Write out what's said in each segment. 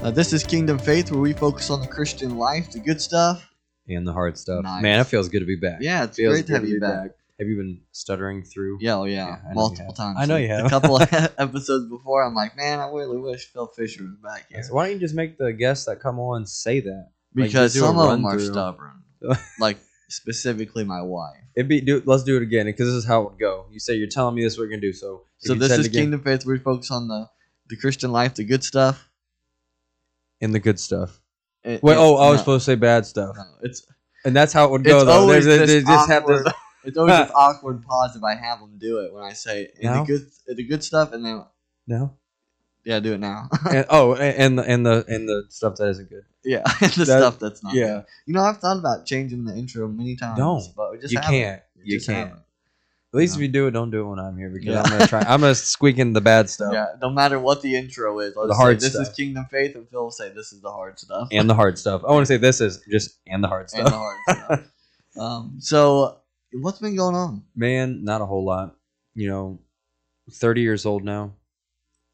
Uh, this is Kingdom Faith, where we focus on the Christian life, the good stuff. and the hard stuff. Nice. Man, it feels good to be back. Yeah, it's feels great to have you back. Have you been stuttering through? Yeah, oh Yeah, yeah, I know you multiple times. I know you A couple of episodes before, I'm like, man, I really wish Phil Fisher was back here So why don't you just make the guests that come on say that? Because a some of them are stubborn. like specifically my wife. It'd be do. Let's do it again because this is how it would go. You say you're telling me this is what you're gonna do. So So this is again- Kingdom Faith, where we focus on the the Christian life, the good stuff. And the good stuff. It- Wait, oh, I was no, supposed to say bad stuff, no, it's and that's how it would go. it's though. always There's- this they just have awkward, this. It's always this awkward pause if I have them do it when I say in the good the good stuff, and then No. yeah, do it now. And, oh, and and the and the and the stuff that isn't good. yeah, the That- stuff that's not. yeah. good. you know, I've thought about changing the intro many times. Don't. but we just you can't. We You just can't. haven't. At least No. if you do it, don't do it when I'm here because Yeah. I'm gonna try. I'm gonna squeak in the bad stuff Yeah, no matter what the intro is, I'll The just say, hard this is. Kingdom Faith, and Phil will say this is the hard stuff and the hard stuff. I want to say this is just and the hard stuff. and the hard stuff. Um, so what's been going on? Man, not a whole lot. You know, 30 years old now,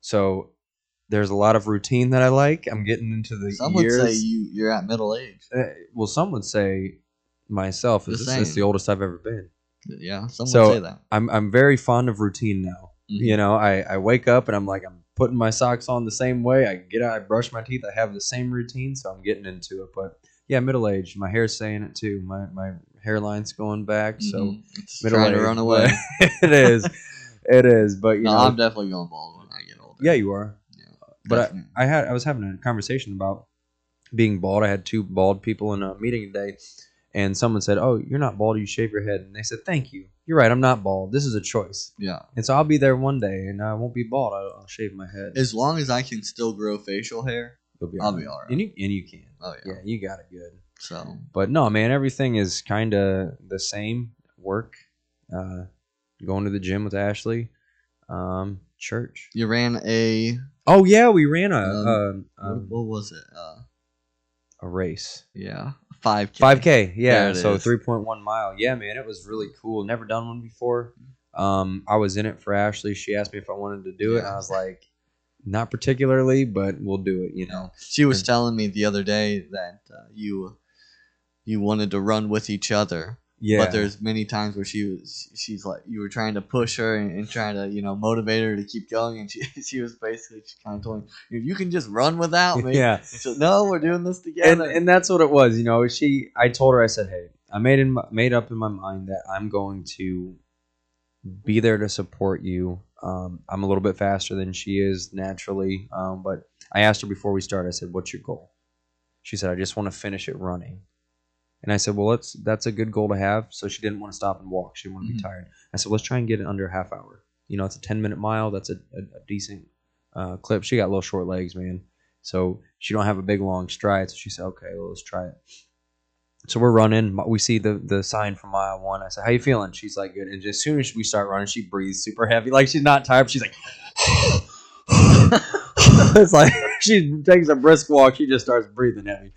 so there's a lot of routine that I like. I'm getting into the Some would say you you're at middle age. Uh, well, some would say myself The is this is same. the oldest I've ever been. Yeah, some So- would say that. I'm I'm very fond of routine now. Mhm. You know, I, I wake up and I'm like I'm putting my socks on the same way. I get out, I brush my teeth. I have the same routine, so I'm getting into it. But yeah, middle age. My hair's saying it too. My my hairline's going back. So Mhm. It's middle trying age. to run away. it is, it is. But you no, know, I'm definitely going bald when I get older. yeah, you are. Yeah, But definitely. I had I was having a conversation about being bald. I had two bald people in a meeting today, and someone said, "Oh, you're not bald. You shave your head." And they said, "Thank you. You're right. I'm not bald. This is a choice." yeah. And so I'll be there one day, and I won't be bald. I'll, I'll shave my head. As long as I can still grow facial hair, You'll be I'll alright. be alright. And you and you can. oh yeah. Yeah, you got it good. So But no, man, everything is kind of the same. Work, uh, going to the gym with Ashley, um, church. you ran a Oh yeah, we ran a Um, um, what, um, what was it? Uh, a race. yeah, five. Five k, yeah. So three point one mile. Yeah, man, it was really cool. Never done one before. Um, I was in it for Ashley. She asked me if I wanted to do it. And I was like, not particularly, but we'll do it. You know. She was telling me the other day that uh, you you wanted to run with each other, Yeah. but there's many times where she was she's like you were trying to push her and, and trying to you know motivate her to keep going, and she she was basically she kind of told me you can just run without me. yeah. And she said, no, we're doing this together. and that's what it was. You know, she. I told her. I said, "Hey, I made in made up in my mind that I'm going to be there to support you. Um, I'm a little bit faster than she is naturally, um, but I asked her before we started. I said, "What's your goal?" She said, "I just want to finish it running." And I said, "Well, that's that's a good goal to have." So she didn't want to stop and walk. She didn't want to Mhm. be tired. I said, "Let's try and get it under a half hour. You know, it's a 10 minute mile. That's a, a, a decent uh, clip. She got little short legs, man. So she don't have a big long stride. So she said, okay, well, let's try it. So we're running. We see the the sign from mile one. I said, how you feeling? She's like, good. And as soon as we start running, she breathes super heavy. Like she's not tired. She's like, it's like she takes a brisk walk. She just starts breathing heavy.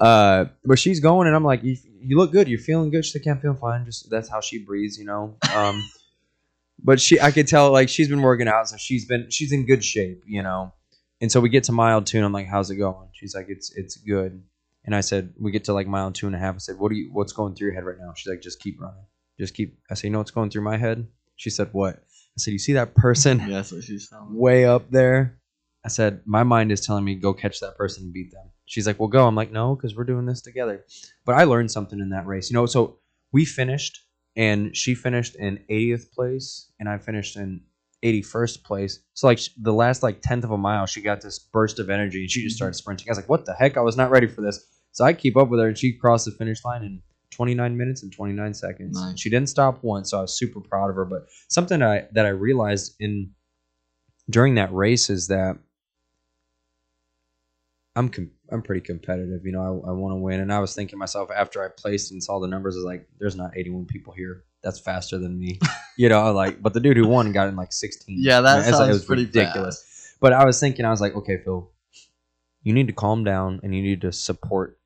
Uh, but she's going, and I'm like, you, you look good. You're feeling good. She's like, yeah, I'm feeling fine. Just that's how she breathes, you know. Um, but she, I could tell like she's been working out, so she's been she's in good shape, you know. And so we get to mile two, and I'm like, "How's it going?" She's like, "It's it's good." And I said, "We get to like mile two and a half." I said, "What do you? What's going through your head right now?" She's like, "Just keep running. Just keep." I said, "You know what's going through my head?" She said, "What?" I said, "You see that person yeah, that's what she's telling way up there?" I said, "My mind is telling me go catch that person and beat them." She's like, "Well, go." I'm like, "No, because we're doing this together." But I learned something in that race, you know. So we finished, and she finished in 80th place, and I finished in 81st place. So like the last like tenth of a mile, she got this burst of energy, and she just started mm-hmm. sprinting. I was like, "What the heck? I was not ready for this." So I keep up with her, and she crossed the finish line in 29 minutes and 29 seconds. Nice. She didn't stop once, so I was super proud of her. But something I, that I realized in during that race is that I'm com- I'm pretty competitive. You know, I, I want to win, and I was thinking myself after I placed and saw the numbers, I was like, "There's not 81 people here. That's faster than me." you know, like, but the dude who won got in like 16. Yeah, that It's like- sounds it was pretty ridiculous. But I was thinking, I was like, okay, Phil, you need to calm down and you need to support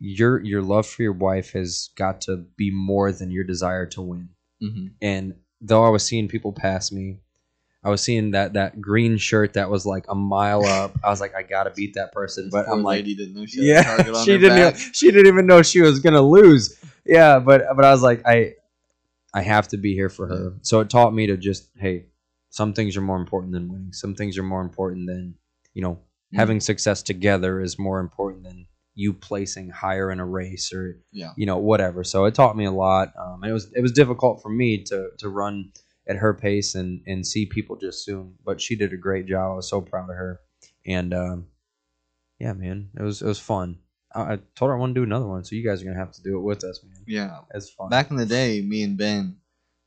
your your love for your wife has got to be more than your desire to win. hmm And though I was seeing people pass me, I was seeing that that green shirt that was like a mile up. I was like, I gotta beat that person. But Poor I'm like, lady didn't know she had a yeah, target on she didn't. Even, she didn't even know she was gonna lose. Yeah, but but I was like, I I have to be here for her. So it taught me to just, hey, some things are more important than winning. Some things are more important than you know Mm. having success together is more important than you placing higher in a race or Yeah. you know whatever. So it taught me a lot. Um, and it was it was difficult for me to to run at her pace and and see people just soon. But she did a great job. I was so proud of her. And um, yeah, man, it was it was fun. I, I told her I want to do another one, so you guys are gonna have to do it with us, man. Yeah. It's fun. Back in the day, me and Ben.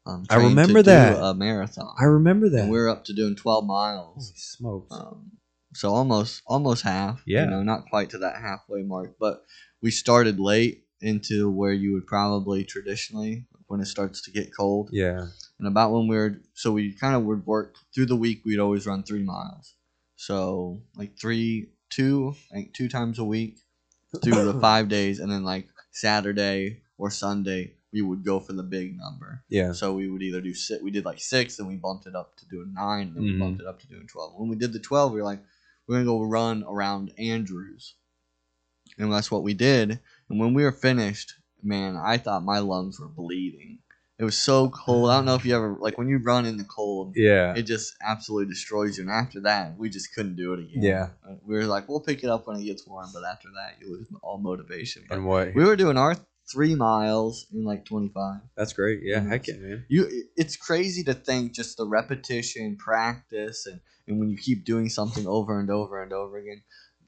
Um, I remember to do that. a marathon. I remember that. And we were up to doing 12 Holy miles. smokes! Um, so almost almost half. Yeah. You know, not quite to that halfway mark, but we started late into where you would probably traditionally when it starts to get cold. yeah, And about when we were so we kind of would work through the week we'd always run three miles. So like three two like two times a week through the five days and then like Saturday or Sunday we would go for the big number. yeah, So we would either do six. We did like six, and we bumped it up to doing nine, and then Mhm. we bumped it up to doing twelve. When we did the twelve, we were like, we're gonna go run around Andrews, and that's what we did. And when we were finished, man, I thought my lungs were bleeding. It was so cold. I don't know if you ever like when you run in the cold. yeah. It just absolutely destroys you. And after that, we just couldn't do it again. Yeah. Uh, we were like, we'll pick it up when it gets warm, but after that, you lose all motivation. But and what? we were doing our three miles in like twenty five That's great. Yeah, heck yeah, man. you it's crazy to think just the repetition practice and, and when you keep doing something over and over and over again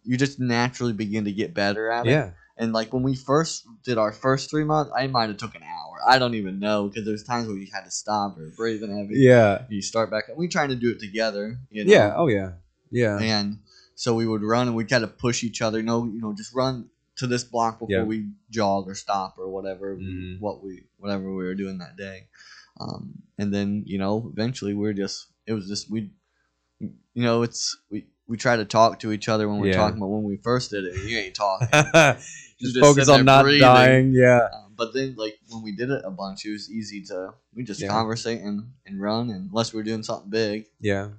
you just naturally begin to get better at it Yeah, and like when we first did our first three months i might have took an hour i don't even know because there's times where you had to stop or breathe and heavy yeah, you start back up we trying to do it together you know? yeah. Oh yeah, yeah. and so we would run and we'd kind of push each other no you know just run to this block before Yeah. we jog or stop or whatever Mhm. what we whatever we were doing that day um, and then you know eventually we are just it was just we you know it's we we try to talk to each other when we're Yeah. talking but when we first did it you ain't talking just, just focus on not breathing. dying. Yeah, um, but then like when we did it a bunch it was easy to we just Yeah. conversate and, and run and unless we are doing something big yeah.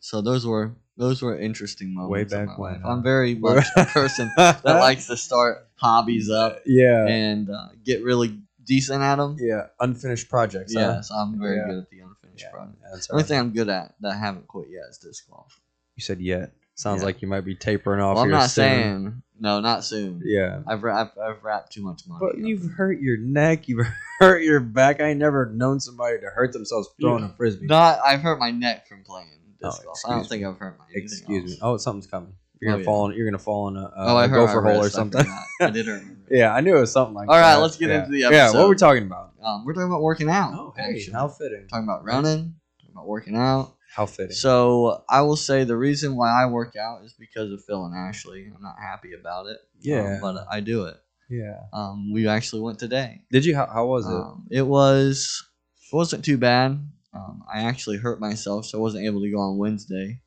so those were those were interesting moments Way back when, i'm very much a person that likes to start hobbies up Yeah, and uh, get really decent at them. yeah. Unfinished projects. huh? Yes, I'm very Yeah. good at the unfinished Yeah, project. that's The only right. thing I'm good at that I haven't quit yet is disc golf. You said yet. Sounds Yeah. like you might be tapering off. Well, I'm not soon. saying no, not soon. Yeah. I've, ra- I've I've wrapped too much money. But up. you've hurt your neck. You've hurt your back. I ain't never known somebody to hurt themselves throwing a frisbee. not. I've hurt my neck from playing disc Oh, golf. I don't excuse think I've hurt my. Excuse me. Oh, something's coming. You're Oh, gonna yeah. fall. In, you're gonna fall in a, a, Oh, a gopher hole or something. I did hurt. yeah, I knew it was something like All that. right, let's get yeah. into the episode. Yeah, what we're talking about. Um, we're talking about working out. Oh, hey, actually. how fitting. talking about running. Talking about working out. How fitting. So I will say the reason why I work out is because of Phil and Ashley. I'm not happy about it. Yeah. um, but I do it. yeah. Um, we actually went today. Did you? How, how was it? Um, it was it wasn't too bad. Um, I actually hurt myself, so I wasn't able to go on Wednesday.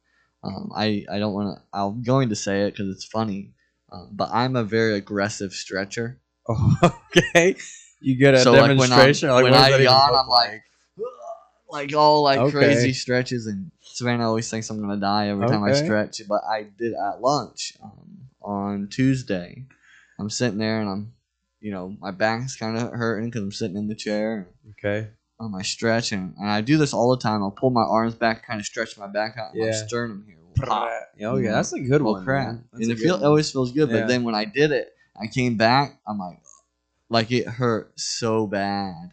Um, I I don't want to. I'm going to say it because it's funny. Um, but I'm a very aggressive stretcher. Oh, okay. You get a so like when, demonstration. like, when I yawn, I'm like, like all like Okay. crazy stretches, and Savannah always thinks I'm gonna die every time I stretch. But I did at lunch um, on Tuesday. I'm sitting there and I'm, you know, my back's kind of hurting because I'm sitting in the chair. okay. Um, I stretch and, and I do this all the time. I'll pull my arms back, kind of stretch my back out, and my sternum here pop. Oh yeah, that's a good Oh one. crap! And it feel, one. always feels good, Yeah. but then when I did it, I came back. I'm like, like it hurt so bad,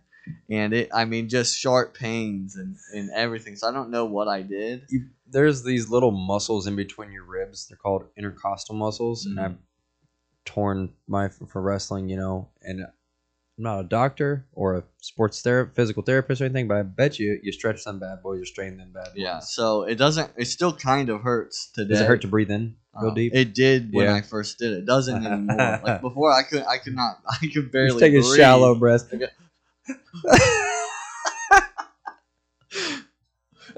and it. I mean, just sharp pains and and everything. So I don't know what I did. you, there's these little muscles in between your ribs. They're called intercostal muscles, and Mhm. I've torn my for wrestling, you know. And I'm not a doctor or a sports therapist, physical therapist or anything, but I bet you you stretch them bad boys or strain them bad boys. Yeah. So it doesn't. It still kind of hurts today. Does it hurt to breathe in real Um, deep? It did when Yeah. I first did it. It doesn't anymore. like before, I could I could not. I could barely. Just take a shallow breath.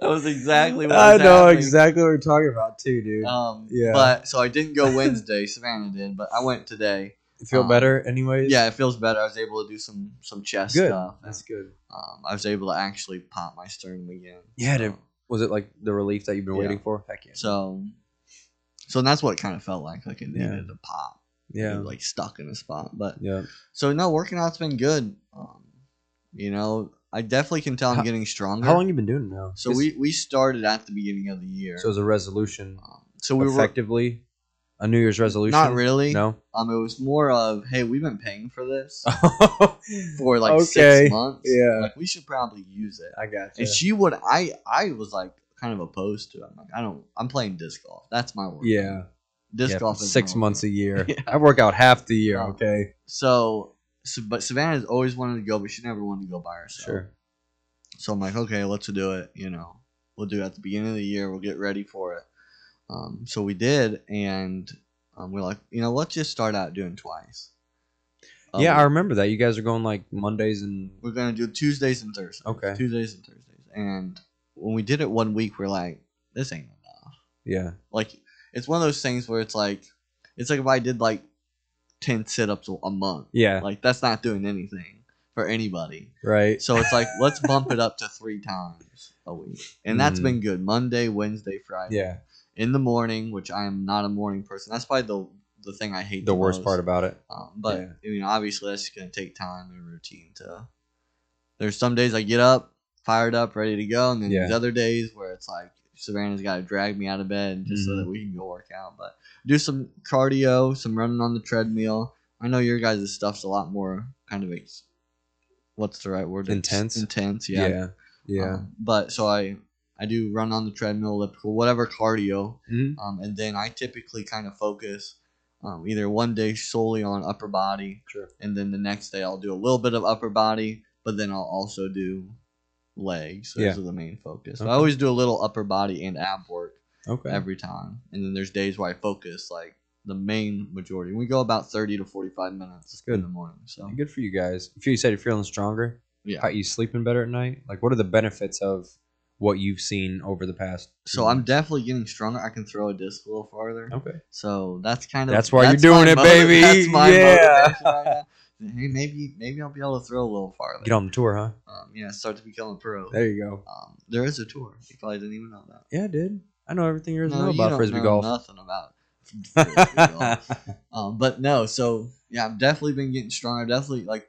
That was exactly what I was know happening. exactly what we're talking about too, dude. Um, Yeah. But so I didn't go Wednesday. Savannah did, but I went today. You feel um, better, anyways. Yeah, it feels better. I was able to do some some chest good. stuff. That's good. Um, I was able to actually pop my sternum again. Yeah, dude. So, Was it like the relief that you've been Yeah. waiting for? Heck yeah. So, so that's what it kind of felt like. Like it Yeah. needed to pop. Yeah. like stuck in a spot. But Yeah. so no, working out's been good. Um, you know, I definitely can tell I'm How- getting stronger. How long you been doing it now? So we we started at the beginning of the year. So it was a resolution. um, so we were effectively a New Year's resolution. not really. No. Um, it was more of hey, we've been paying for this for like Okay. six months. Yeah. like we should probably use it. I got And she would. I I was like kind of opposed to it. I'm like I don't. I'm playing disc golf. That's my work. Yeah. disc yeah, golf. is six months a year. Yeah. I work out half the year. Oh. Okay. So, so, but Savannah's always wanted to go, but she never wanted to go by herself. Sure. So I'm like, okay, let's do it. You know, we'll do it at the beginning of the year. We'll get ready for it. Um, so we did, and um, we're like, you know, let's just start out doing twice. Um, yeah, I remember that. You guys are going like Mondays and we're gonna do Tuesdays and Thursdays. Okay. Tuesdays and Thursdays. And when we did it one week, we're like, this ain't enough. yeah. Like, it's one of those things where it's like, it's like if I did like ten sit-ups a month. Yeah. Like that's not doing anything for anybody. right. So it's like let's bump it up to three times a week, and that's Mhm. been good. Monday, Wednesday, Friday. Yeah. In the morning, which I am not a morning person. That's probably the the thing I hate. The worst part about it. Um, but Yeah. I mean, obviously, that's gonna take time and routine to. There's some days I get up, fired up, ready to go, and then there's Yeah. other days where it's like Savannah's got to drag me out of bed just so Mhm. that we can go work out. But do some cardio, some running on the treadmill. I know your guys' stuff's a lot more kind of ex- what's the right word? It's Intense? Intense, Yeah. yeah. Yeah. Um, but so I I do run on the treadmill, elliptical, whatever cardio, Mhm. um, and then I typically kind of focus um, either one day solely on upper body, Sure. and then the next day I'll do a little bit of upper body, but then I'll also do legs. Those Yeah. are the main focus. Okay. I always do a little upper body and ab work Okay. every time, and then there's days where I focus like the main majority. We go about thirty to forty-five minutes good. in the morning. So Good for you guys. If you said you're feeling stronger, yeah. how you sleeping better at night? Like, what are the benefits of what you've seen over the past? So I'm definitely getting stronger. I can throw a disc a little farther. okay. So that's kind of That's why you're doing it, baby. That's my Yeah. motivation right. Hey, maybe maybe I'll be able to throw a little farther. Get on the tour, huh? Um, yeah, start to become a pro. There you go. Um, there is a tour. You probably didn't even know that. Yeah, I did. I know everything there is to know about frisbee know golf. Nothing about frisbee golf. Um, but no, so yeah, I've definitely been getting stronger. Definitely like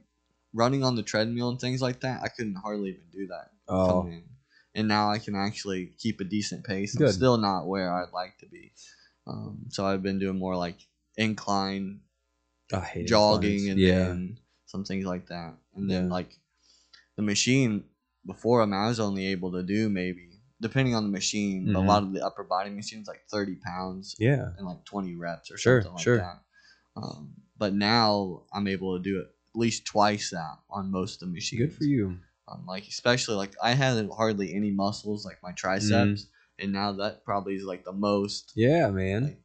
running on the treadmill and things like that. I couldn't hardly even do that. oh. And now I can actually keep a decent pace. I'm Good. still not where I'd like to be. Um, so I've been doing more like incline jogging and yeah, then some things like that. And then Yeah. like the machine before I, mean, I was only able to do maybe depending on the machine, but a lot of the upper body machines like thirty pounds yeah. and like twenty reps or Sure, something like sure. that. Um, but now I'm able to do it at least twice that on most of the machines. Good for you. Um, like especially like I had hardly any muscles like my triceps, Mm-hmm. and now that probably is like the most. Yeah, man.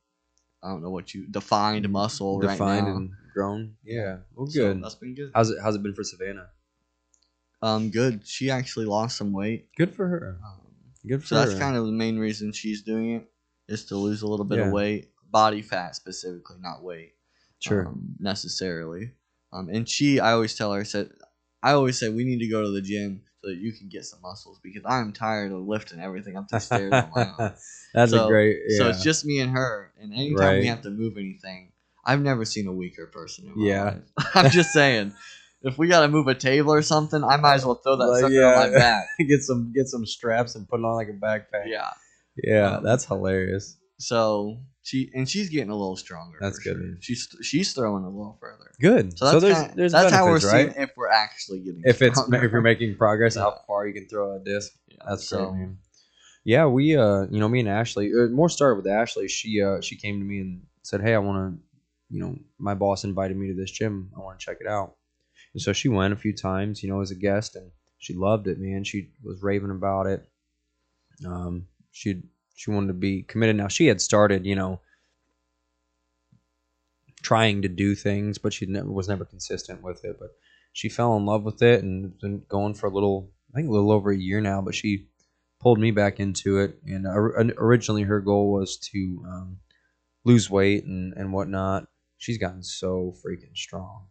I don't know what you defined muscle Defined right now. and grown. Yeah. Well, So good. that's been good. how's it? How's it been for Savannah? Um, good. She actually lost some weight. Good for her. Um, Good for her. so that's kind of the main reason she's doing it is to lose a little bit Yeah. of weight, body fat specifically, not weight. sure. um, necessarily. Um, and she, I always tell her, said, I always say we need to go to the gym so that you can get some muscles because I'm tired of lifting everything up the stairs on my own. That's So- a great. Yeah. So it's just me and her, and anytime Right. we have to move anything, I've never seen a weaker person. In my Yeah. life. I'm just saying, if we got to move a table or something, I might as well throw that Like, sucker on my back. get some get some straps and put it on like a backpack. Yeah. Yeah, Um, that's hilarious. So she and she's getting a little stronger. That's good, sure. She's she's throwing a little further. Good. So So, that's there's kinda, there's that's how we're benefits, right? seeing if we're actually getting If it's stronger. if you're making progress, Yeah. how far you can throw a disc. Yeah, That's so, great, man. Yeah, we uh, you know, me and Ashley. Uh, more started with Ashley. She uh, she came to me and said, "Hey, I want to, you know, my boss invited me to this gym. I want to check it out." And so she went a few times, you know, as a guest, and she loved it, man. She was raving about it. Um, she she wanted to be committed. Now she had started, you know, trying to do things, but she never was never consistent with it. But she fell in love with it and been going for a little, I think a little over a year now. But she pulled me back into it, and originally her goal was to um, lose weight and and whatnot. She's gotten so freaking strong.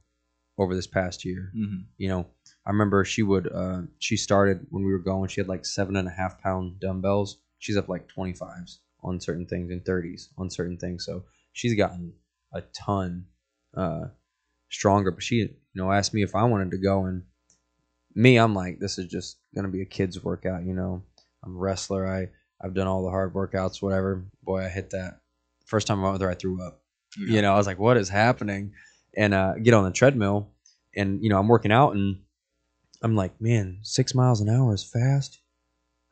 over this past year. Mm-hmm. You know, I remember she would uh, she started when we were going. She had like seven and a half pound dumbbells. She's up like twenty fives on certain things and thirties on certain things. So she's gotten a ton uh, stronger. But she, you know, asked me if I wanted to go, and me, I'm like, this is just gonna be a kid's workout. You know, I'm a wrestler. I I've done all the hard workouts, whatever. Boy, I hit that first time I went there. I threw up. You know, I was like, what is happening? And uh, get on the treadmill, and you know, I'm working out, and I'm like, man, six miles an hour is fast.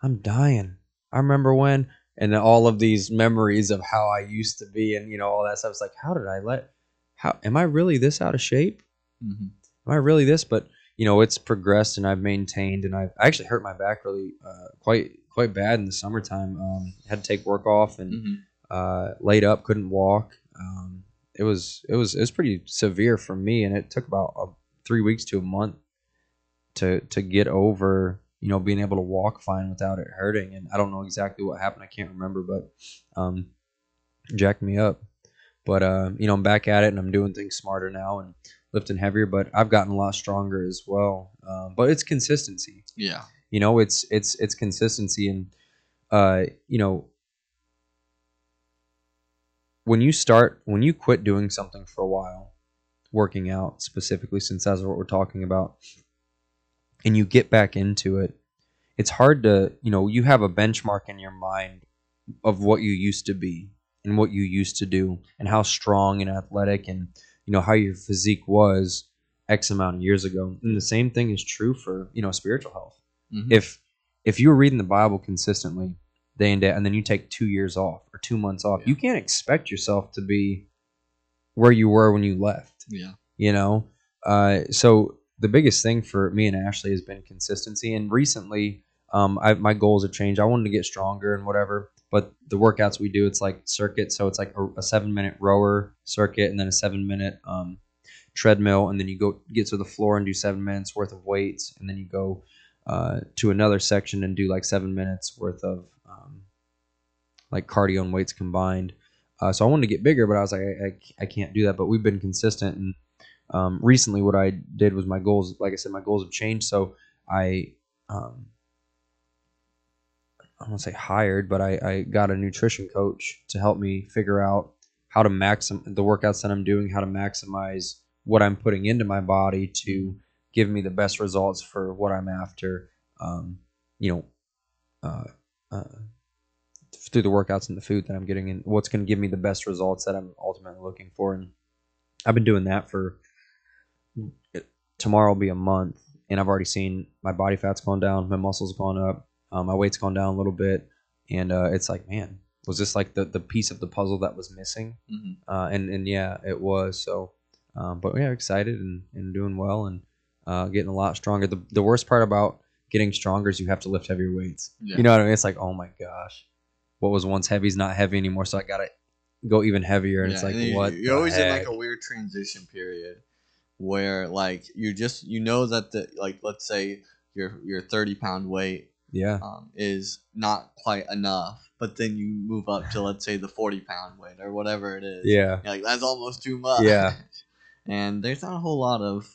I'm dying. I remember when, and then all of these memories of how I used to be, and you know, all that stuff. It's like, how did I let? How am I really this out of shape? Mm-hmm. Am I really this? But you know, it's progressed, and I've maintained, and I've I actually hurt my back really uh, quite quite bad in the summertime. Um, had to take work off and Mm-hmm. uh, laid up, couldn't walk. Um, it was it was it was pretty severe for me, and it took about uh three weeks to a month to to get over you know being able to walk fine without it hurting. And I don't know exactly what happened. I can't remember, but um, jacked me up. But uh, you know I'm back at it, and I'm doing things smarter now and lifting heavier. But I've gotten a lot stronger as well. Um, but it's consistency Yeah. you know it's it's it's consistency and uh you know when you start when you quit doing something for a while working out specifically since that's what we're talking about and you get back into it it's hard to you know you have a benchmark in your mind of what you used to be and what you used to do and how strong and athletic and you know how your physique was x amount of years ago and the same thing is true for you know spiritual health Mhm. if if you're reading the Bible consistently day and day, and then you take two years off or two months off, Yeah. you can't expect yourself to be where you were when you left. Yeah. You know, uh, so the biggest thing for me and Ashley has been consistency. And recently, um, I, my goals have changed. I wanted to get stronger and whatever, but the workouts we do, it's like circuit. So it's like a, a seven minute rower circuit, and then a seven minute um, treadmill, and then you go get to the floor and do seven minutes worth of weights, and then you go uh, to another section and do like seven minutes worth of um, like cardio and weights combined. Uh, so I wanted to get bigger, but I was like, I, I, I can't do that. But we've been consistent, and um, recently what I did was my goals. Like I said, my goals have changed. So I, um, I don't say hired, but I, I got a nutrition coach to help me figure out how to maxim the workouts that I'm doing, how to maximize what I'm putting into my body to give me the best results for what I'm after. Um, you know, uh, uh, through the workouts and the food that I'm getting, and what's going to give me the best results that I'm ultimately looking for. And I've been doing that for tomorrow will be a month, and I've already seen my body fat's gone down, my muscles gone up, um, my weight's gone down a little bit, and uh, it's like, man, was this like the the piece of the puzzle that was missing? Mm-hmm. uh, and and yeah, it was. So, um, but yeah, excited and, and doing well and uh, getting a lot stronger. The the worst part about getting stronger is you have to lift heavier weights. Yeah. You know what I mean? It's like, oh my gosh, what was once heavy is not heavy anymore, so I gotta go even heavier. And it's like, and you- what? You're always in like a weird transition period where like you just you know that the like let's say your your 30 pound weight yeah, um, is not quite enough, but then you move up to let's say the 40 pound weight or whatever it is. yeah, You're like that's almost too much. Yeah. and there's not a whole lot of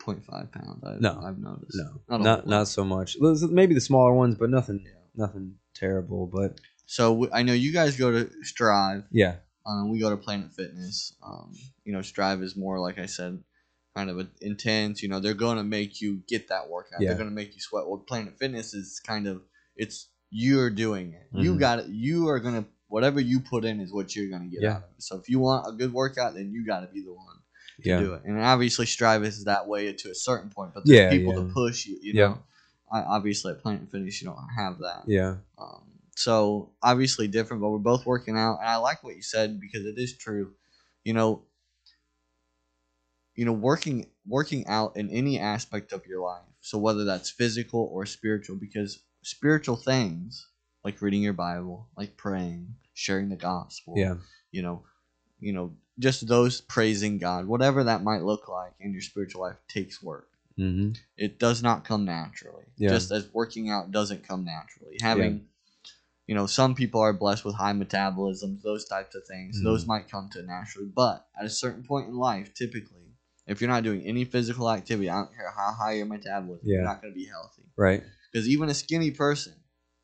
0.5 pounds. I've, No. I've noticed. no, Not not not, so much. Maybe the smaller ones, but nothing, Yeah. nothing terrible. But So w- I know you guys go to Strive. yeah, Um, we go to Planet Fitness. Um, you know, Strive is more like I said, kind of intense. You know, they're going to make you get that workout. Yeah. They're going to make you sweat. Well, Planet Fitness is kind of it's you're doing it. You Mhm. got it. You are gonna whatever you put in is what you're gonna get Yeah. out of it. So if you want a good workout, then you got to be the one to yeah, do it. And obviously, Strive is that way to a certain point. But there's people to push you. You Yeah. know, I, obviously at Planet Fitness you don't have that. yeah, Um, so obviously different, but we're both working out, and I like what you said because it is true. You know, you know, working working out in any aspect of your life. So whether that's physical or spiritual, because spiritual things like reading your Bible, like praying, sharing the gospel, yeah, you know, you know, just those praising God, whatever that might look like in your spiritual life, takes work hmm it does not come naturally. Yeah. Just as working out doesn't come naturally. Having, you know, some people are blessed with high metabolisms, those types of things. Mhm. Those might come to naturally. But at a certain point in life, typically, If you're not doing any physical activity, I don't care how high your metabolism, you're not going to be healthy. Right. Because even a skinny person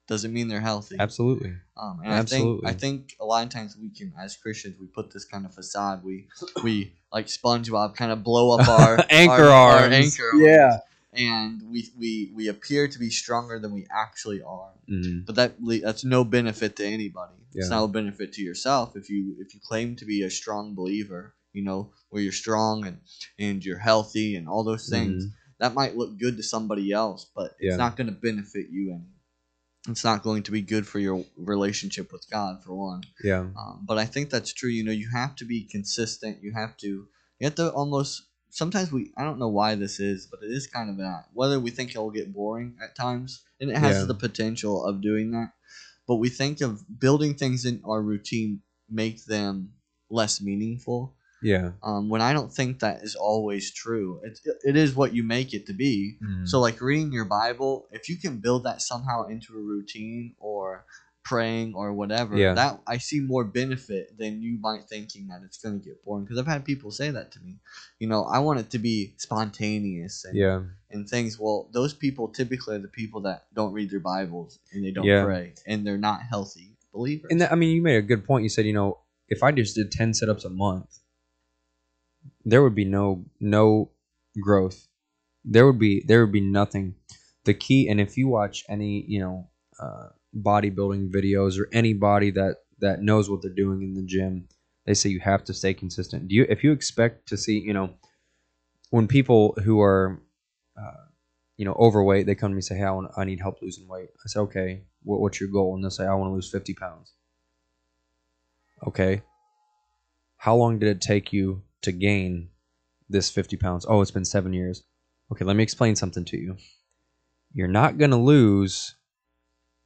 doesn't mean they're healthy. Absolutely. Um, and Absolutely. I think I think a lot of times we can, as Christians, we put this kind of facade. We we like SpongeBob, kind of blow up our Anchor our, our arms. anchor arms, Yeah. and we, we we appear to be stronger than we actually are. Mhm. But that that's no benefit to anybody. It's not a benefit to yourself if you if you claim to be a strong believer. You know where you're strong and and you're healthy and all those things. Mhm. That might look good to somebody else, but Yeah. it's not going to benefit you any. It's not going to be good for your relationship with God, for one. Yeah. Um, but I think that's true. You know, you have to be consistent. You have to, you have to almost. Sometimes we, I don't know why this is, but it is kind of that. Whether we think it'll get boring at times, and it has Yeah. the potential of doing that, but we think of building things in our routine make them less meaningful. Yeah. Um, when I don't think that is always true. It, it is what you make it to be. Mhm. So like reading your Bible, if you can build that somehow into a routine or praying or whatever, Yeah. that I see more benefit than you might thinking that it's going to get boring. Because I've had people say that to me. You know, I want it to be spontaneous and, yeah. and things. Well, those people typically are the people that don't read their Bibles and they don't Yeah. pray and they're not healthy believers. And that, I mean, you made a good point. You said, you know, if I just did ten sit-ups a month, there would be no no growth. There would be there would be nothing. The key, and if you watch any, you know, uh, bodybuilding videos or anybody that that knows what they're doing in the gym, they say you have to stay consistent. Do you? If you expect to see, you know, when people who are, uh, you know, overweight, they come to me and say, "Hey, I, want, I need help losing weight." I say, "Okay, what, what's your goal?" And they'll say, "I want to lose fifty pounds." Okay. How long did it take you to gain this 50 pounds? Oh, it's been seven years. Okay, let me explain something to you. You're not going to lose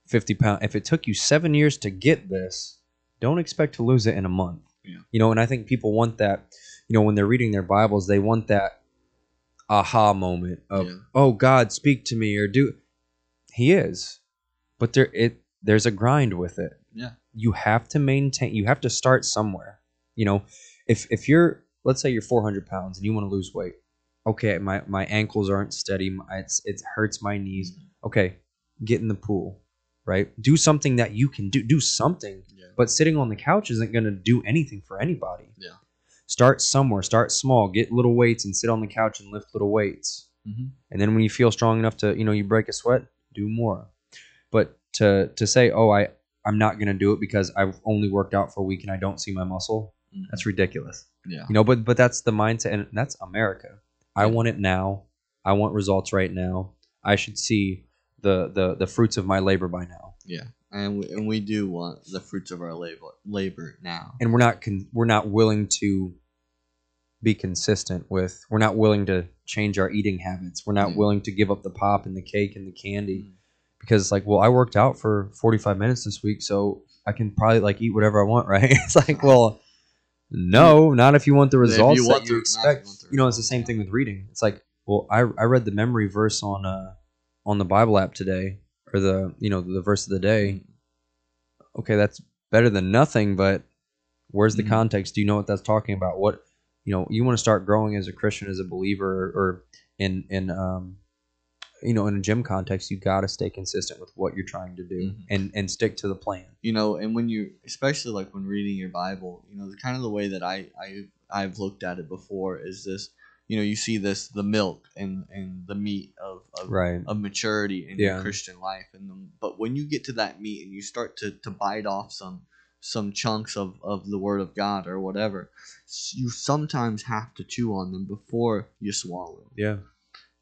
50 pounds. If it took you seven years to get this, don't expect to lose it in a month. Yeah. You know, and I think people want that, you know, when they're reading their Bibles, they want that aha moment of, Yeah. oh, God, speak to me or do. He is. But there, it, there's a grind with it yeah. you have to maintain you have to start somewhere you know if if you're let's say you're 400 pounds and you want to lose weight. Okay my my ankles aren't steady it's it hurts my knees. Okay get in the pool right? Do something that you can do do something. Yeah. but sitting on the couch isn't going to do anything for anybody. Yeah. start somewhere start small get little weights and sit on the couch and lift little weights. Hmm and then when you feel strong enough to you know you break a sweat do more. But to to say oh i i'm not going to do it because i've only worked out for a week and i don't see my muscle that's ridiculous Yeah. you know but but that's the mindset and that's america i want it now i want results right now i should see the the the fruits of my labor by now Yeah. And we, and we do want the fruits of our labor labor now. and we're not con- we're not willing to be consistent with we're not willing to change our eating habits we're not Yeah. willing to give up the pop and the cake and the candy Mm. because it's like well i worked out for 45 minutes this week so i can probably like eat whatever i want right it's like well no not if you want the If you results want that you expect. you you know it's the same thing with reading. It's like well i, I read the memory verse on uh on the bible app today or the you know the verse of the day. Okay that's better than nothing but where's the Mhm. context? Do you know what that's talking about? What you know you want to start growing as a christian as a believer or in in um you know in a gym context you got to stay consistent with what you're trying to do Mhm. and and stick to the plan you know and when you especially like when reading your bible you know the kind of the way that i i i've looked at it before is this you know you see this the milk and and the meat of of, right of maturity in Yeah. your christian life and then, but when you get to that meat and you start to to bite off some some chunks of of the word of god or whatever you sometimes have to chew on them before you swallow yeah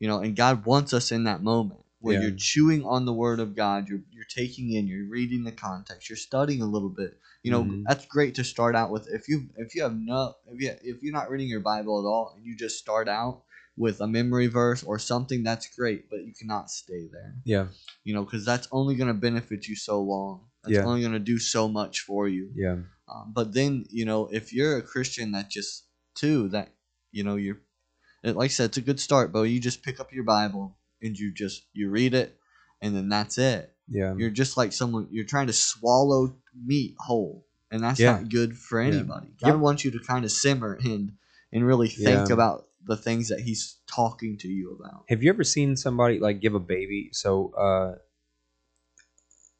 you know and god wants us in that moment where Yeah. you're chewing on the word of god you're, you're taking in you're reading the context you're studying a little bit. You know Mhm. that's great to start out with. If you if you have no if you if you're not reading your bible at all and you just start out with a memory verse or something that's great but you cannot stay there. Yeah. You know because that's only going to benefit you so long. That's Yeah. only going to do so much for you. Yeah. Um, but then you know if you're a christian that just too that you know you're it- like i said it's a good start but you just pick up your bible and you just you read it and then that's it yeah you're just like someone you're trying to swallow meat whole and that's Yeah. not good for Yeah. anybody god Yep. wants you to kind of simmer and and really think Yeah. about the things that he's talking to you about. Have you ever seen somebody like give a baby? So, uh,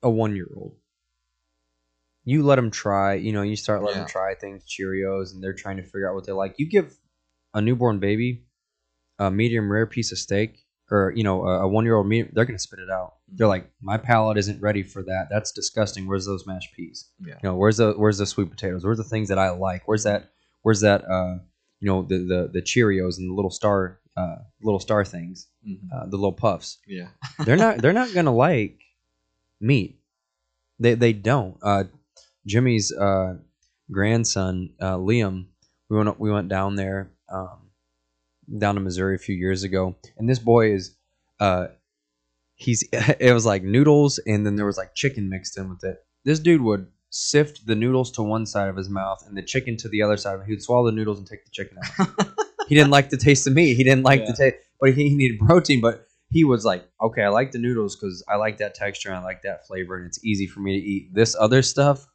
a one year old, you let them try. You know, you start letting Yeah. them try things, Cheerios, and they're trying to figure out what they like. You give a newborn baby a medium rare piece of steak, or you know, a, a one year old, meat, they're gonna spit it out. They're like, my palate isn't ready for that. That's disgusting. Where's those mashed peas? Yeah. You know, where's the where's the sweet potatoes? Where's the things that I like? Where's that? Where's that? Uh, you know, the the the Cheerios and the little star, uh, little star things, Mhm. uh, the little puffs. Yeah. They're not they're not gonna like meat. They they don't. Uh, Jimmy's uh, grandson uh, Liam, we went we went down there, um, down to Missouri a few years ago, and this boy is, uh, he's it was like noodles and then there was like chicken mixed in with it. This dude would sift the noodles to one side of his mouth and the chicken to the other side. He'd swallow the noodles and take the chicken out. he didn't like the taste of meat. He didn't like Yeah. the taste, but he, he needed protein. But he was like, okay, I like the noodles because I like that texture and I like that flavor, and it's easy for me to eat. This other stuff,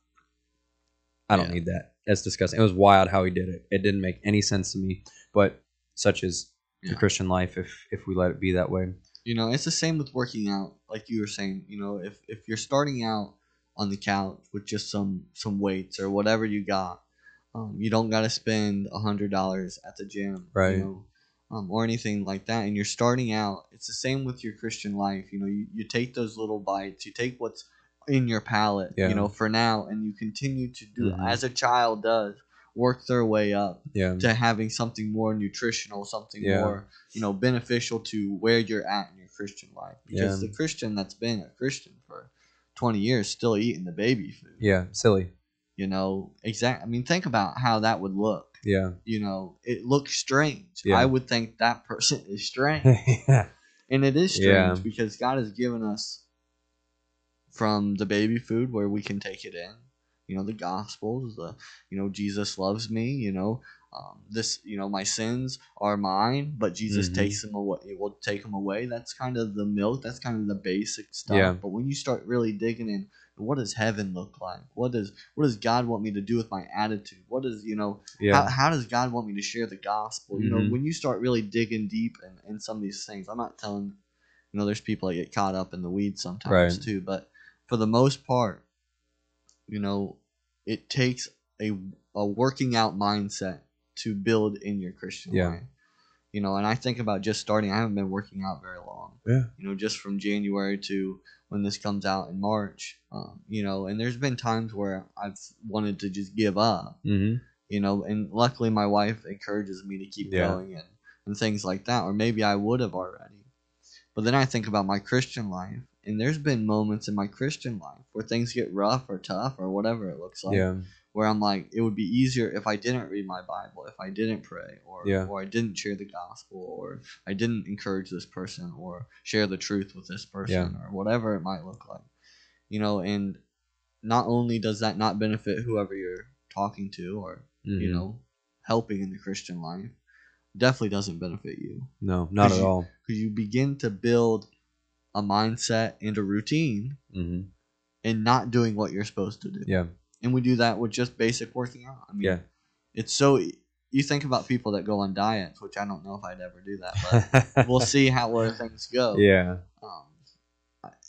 I don't Yeah. need that. That's disgusting. It was wild how he did it. It didn't make any sense to me. But such is the Christian life if if we let it be that way. You know, it's the same with working out. Like you were saying, you know, if if you're starting out on the couch with just some some weights or whatever you got, um, you don't got to spend a hundred dollars at the gym, Right. You know, um, or anything like that. And you're starting out. It's the same with your Christian life. You know, you, you take those little bites. You take what's in your palate. Yeah. You know, for now, and you continue to do Mhm. as a child does, work their way up Yeah. to having something more nutritional, something Yeah. more you know beneficial to where you're at in your Christian life. Because Yeah. the Christian that's been a Christian for twenty years still eating the baby food. Yeah. Silly. You know, exact. I mean, think about how that would look. Yeah. You know, it looks strange. Yeah. I would think that person is strange, yeah. and it is strange Yeah. because God has given us from the baby food where we can take it in. You know, the Gospels, the you know Jesus loves me. You know, um, this you know my sins are mine, but Jesus Mhm. takes them away. It will take them away. That's kind of the milk. That's kind of the basic stuff. Yeah. But when you start really digging in, what does heaven look like? What does what does God want me to do with my attitude? What does you know Yeah. how, how does God want me to share the gospel? You know, Mhm. when you start really digging deep in, in some of these things, I'm not telling, you know, there's people that get caught up in the weeds sometimes Right. too, but for the most part, you know, it takes a, a working out mindset to build in your Christian Yeah. life. You know, and I think about just starting, I haven't been working out very long Yeah. you know, just from January to when this comes out in March. Um, you know, and there's been times where I've wanted to just give up, Mm-hmm. you know, and luckily my wife encourages me to keep Yeah. going and, and things like that, or maybe I would have already. But then I think about my Christian life, and there's been moments in my Christian life where things get rough or tough or whatever it looks like Yeah. where I'm like, it would be easier if I didn't read my Bible, if I didn't pray, or Yeah. or I didn't share the gospel, or I didn't encourage this person, or share the truth with this person, or whatever it might look like, you know. And not only does that not benefit whoever you're talking to, or you Mhm. know, helping in the Christian life, definitely doesn't benefit you No, not at you- all. because you begin to build a mindset and a routine, Mm-hmm. and not doing what you're supposed to do Yeah. and we do that with just basic working out. I mean, Yeah. it's so you think about people that go on diets, which I don't know if I'd ever do that, but we'll see how where things go. Yeah. Um,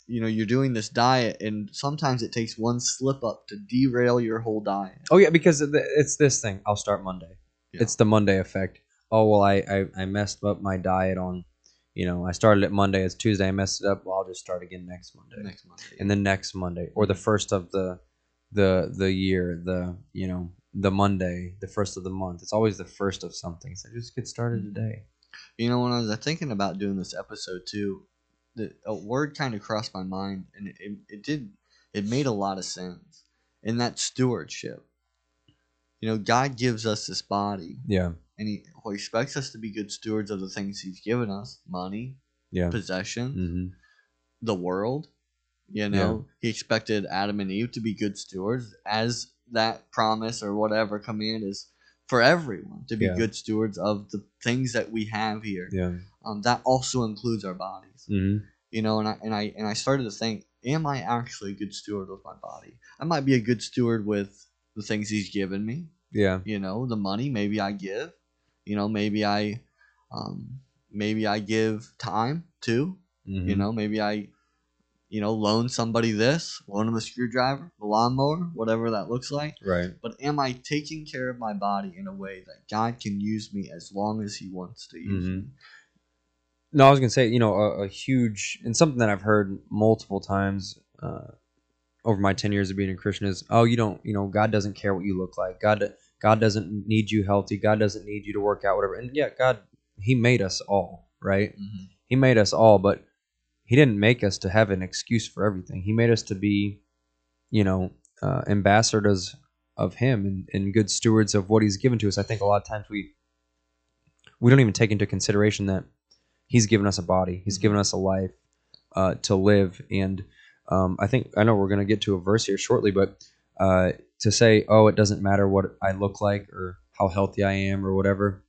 you know, you're doing this diet, and sometimes it takes one slip up to derail your whole diet. Oh yeah, because it's this thing. I'll start Monday. Yeah. It's the Monday effect. Oh well, I, I I messed up my diet on, you know, I started it Monday. It's Tuesday. I messed it up. Well, I'll just start again next Monday, Next Monday, and then next Monday, or the first of the, the the year, the you know the Monday, the first of the month. It's always the first of something. So just get started Mm-hmm. today. You know, when I was thinking about doing this episode too, the, a word kind of crossed my mind, and it, it, it did. It made a lot of sense, and that's stewardship. You know, God gives us this body, Yeah. And He, well, he expects us to be good stewards of the things He's given us: money, Yeah. possessions, Mm-hmm. the world. You know, He expected Adam and Eve to be good stewards, as that promise or whatever command is for everyone to be Yeah. good stewards of the things that we have here Yeah. um, that also includes our bodies. Mm-hmm. You know, and I and I and I started to think, am I actually a good steward with my body? I might be a good steward with the things he's given me. Yeah. You know, the money maybe I give. You know, maybe I Um, maybe I give time too. Mhm. You know, maybe I, you know, loan somebody this, loan them a screwdriver, a lawnmower, whatever that looks like. right. But am I taking care of my body in a way that God can use me as long as He wants to use Mhm. me? No, I was gonna say, you know, a, a huge and something that I've heard multiple times uh, over my ten years of being a Christian is, oh, you don't, you know, God doesn't care what you look like. God, God doesn't need you healthy. God doesn't need you to work out, whatever. And yeah, God, He made us all, right? Mhm. He made us all, but He didn't make us to have an excuse for everything. He made us to be, you know, uh, ambassadors of Him and, and good stewards of what He's given to us. I think a lot of times we we don't even take into consideration that He's given us a body, He's Mhm. given us a life uh, to live, and um, I think I know we're going to get to a verse here shortly, but uh, to say, oh, it doesn't matter what I look like or how healthy I am or whatever.